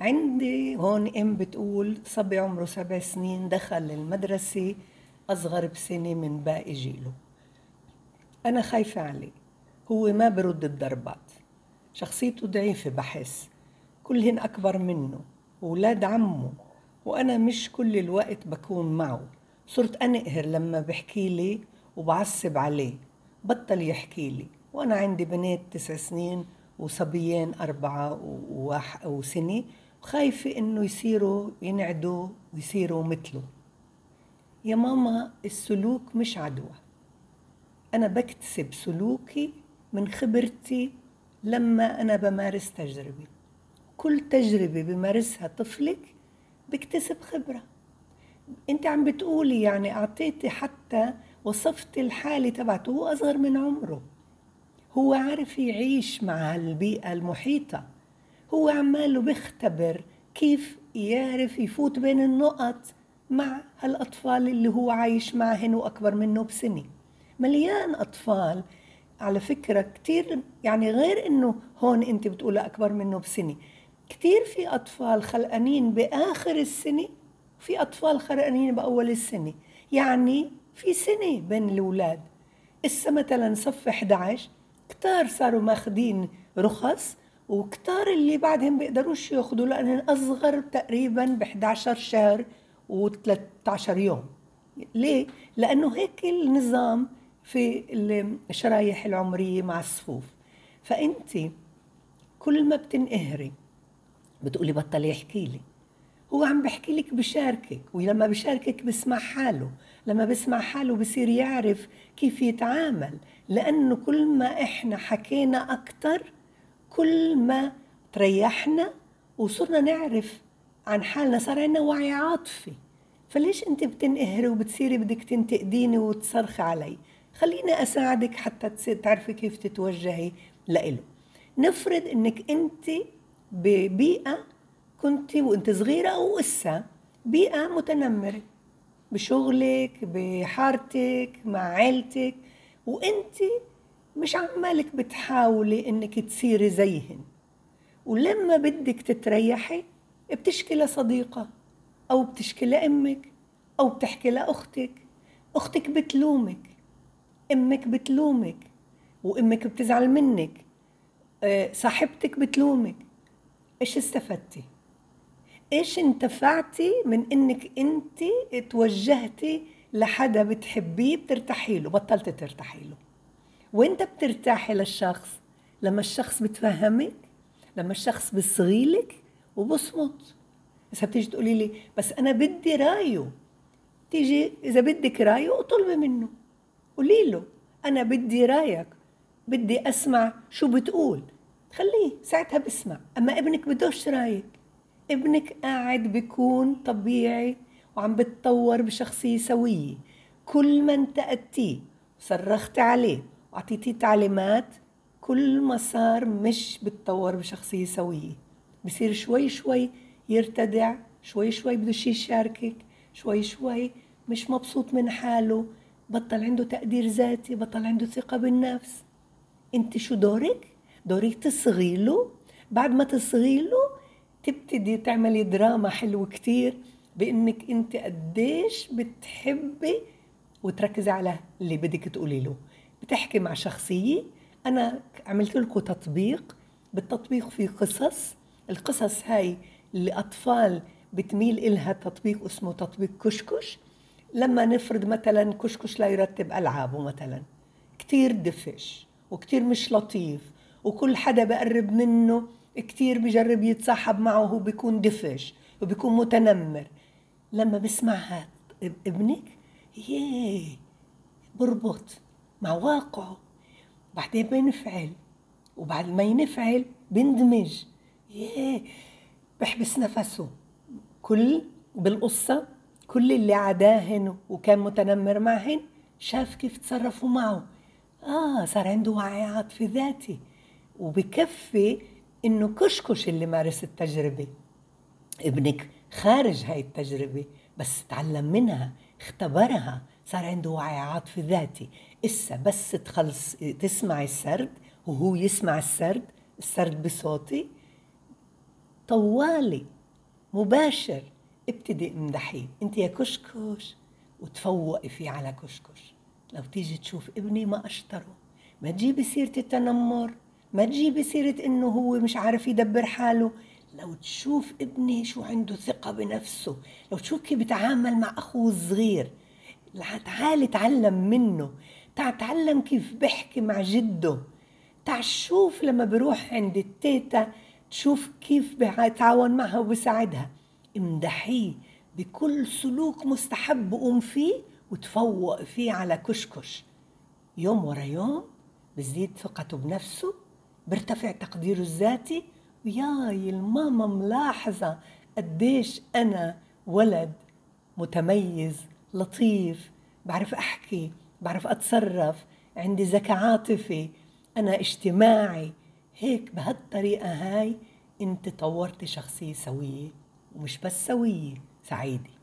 عندي هون أم بتقول صبي عمره سبع سنين دخل المدرسة أصغر بسنة من باقي جيله. أنا خايفة عليه. هو ما برد الضربات. شخصيته ضعيفة بحس. كلهن أكبر منه وولاد عمه. وأنا مش كل الوقت بكون معه. صرت أنقهر لما بحكي لي وبعصب عليه. بطل يحكي لي. وأنا عندي بنات تسع سنين وصبيين أربعة وواحد وسنة. وخايفة إنه يصيروا ينعدوا ويصيروا مثله. يا ماما السلوك مش عدوى. أنا بكتسب سلوكي من خبرتي لما أنا بمارس تجربة. كل تجربة بمارسها طفلك بكتسب خبرة. أنت عم بتقولي يعني أعطيتي حتى وصفتي الحالة تبعته هو أصغر من عمره. هو عارف يعيش مع البيئة المحيطة. هو عماله بيختبر كيف يعرف يفوت بين النقط مع هالأطفال اللي هو عايش معهن وأكبر منه بسنة. مليان أطفال. على فكرة كتير يعني غير إنه هون أنت بتقولي أكبر منه بسنة. كتير في أطفال خلقانين بآخر السنة وفي أطفال خلقانين بأول السنة. يعني في سنة بين الأولاد. إسا مثلا صف 11 كتار صاروا ماخدين رخص وكتار اللي بعدهم بيقدروش ياخدوا لأنهم أصغر تقريبا ب 11 شهر و13 يوم. ليه؟ لأنه هيك النظام في الشرايح العمرية مع الصفوف. فأنت كل ما بتنقهري بتقولي بطل يحكي لي. هو عم بحكي لك بشاركك ولما بشاركك بسمع حاله. لما بسمع حاله بصير يعرف كيف يتعامل. لأنه كل ما إحنا حكينا أكتر كل ما تريحنا وصرنا نعرف عن حالنا صار عندنا وعي عاطفي. فليش أنت بتنقهري وبتصيري بدك تنتقديني وتصرخي علي؟ خليني أساعدك حتى تعرفي كيف تتوجهي لإله نفرض إنك أنت ببيئة كنت وأنت صغيرة أو اسا بيئة متنمرة. بشغلك بحارتك مع عيلتك وأنت مش عمالك بتحاولي إنك تصيري زيهن. ولما بدك تتريحي بتشكي لصديقة أو بتشكي لأمك أو بتحكي لأختك. أختك بتلومك أمك بتلومك وأمك بتزعل منك. آه، صاحبتك بتلومك. إيش استفدتي؟ إيش انتفعتي من إنك أنت توجهتي لحدا بتحبيه بترتاحي له بطلتي ترتاحي له؟ وانت بترتاحي للشخص؟ لما الشخص بتفهمك لما الشخص بيصغيلك وبصمت. إذا بتيجي تقولي لي بس أنا بدي رأيه. تيجي إذا بدك رأيه اطلبي منه. قولي له أنا بدي رأيك بدي أسمع شو بتقول. خليه ساعتها بسمع أما ابنك بدوش رأيك. ابنك قاعد بيكون طبيعي وعم بتطور بشخصية سوية. كل ما انتقدتيه وصرخت عليه وعطيتيه تعليمات كل ما صار مش بتطور بشخصية سوية. بصير شوي شوي يرتدع شوي شوي بده شي يشاركك شوي شوي مش مبسوط من حاله. بطل عنده تقدير ذاتي بطل عنده ثقة بالنفس. أنت شو دورك؟ دورك تصغي له بعد ما تصغي له تبتدي تعملي دراما حلوة كتير بإنك أنت قديش بتحبي وتركزي على اللي بدك تقولي له. بتحكي مع شخصية. أنا عملت لكم تطبيق بالتطبيق في قصص. القصص هاي الأطفال بتميل إلها تطبيق اسمه تطبيق كشكش. لما نفرض مثلا كشكش لا يرتب ألعابه مثلا. كتير دفش وكتير مش لطيف وكل حدا بقرب منه كتير بجرب يتصاحب معه وهو بيكون دفش وبيكون متنمر. لما بسمعها ابنك ياه بربط. مع واقعه. بعدين بينفعل وبعد ما ينفعل بيندمج ياه! بحبس نفسه. كل بالقصة كل اللي عداهن وكان متنمر معهن شاف كيف تصرفوا معه. آه صار عنده وعي عاطفي ذاتي. وبكفي إنه كشكش اللي مارس التجربة. ابنك خارج هاي التجربة بس تعلم منها اختبرها. صار عنده وعي عاطفي ذاتي. إسا بس تخلص تسمع السرد وهو يسمع السرد السرد بصوتي. طوالي مباشر ابتدي امدحيه أنت يا كشكش وتفوقي فيه على كشكش. لو تيجي تشوف ابني ما اشطره ما تجيبي سيرة التنمر ما تجيبي سيرة إنه هو مش عارف يدبر حاله. لو تشوف ابني شو عنده ثقة بنفسه لو تشوف كيف بيتعامل مع أخوه الصغير. تعالي تعلم منه. تعلم كيف بحكي مع جده. تعال شوف لما بروح عند التيتا تشوف كيف بيتعاون معها وبساعدها امدحيه بكل سلوك مستحب وقوم فيه وتفوق فيه على كشكش. يوم ورا يوم بزيد ثقته بنفسه بيرتفع تقديره الذاتي. وياي الماما ملاحظة قديش أنا ولد متميز لطيف. بعرف أحكي بعرف أتصرف عندي ذكاء عاطفي أنا اجتماعي. هيك بهالطريقة هاي أنت طورتي شخصية سوية ومش بس سوية سعيدة.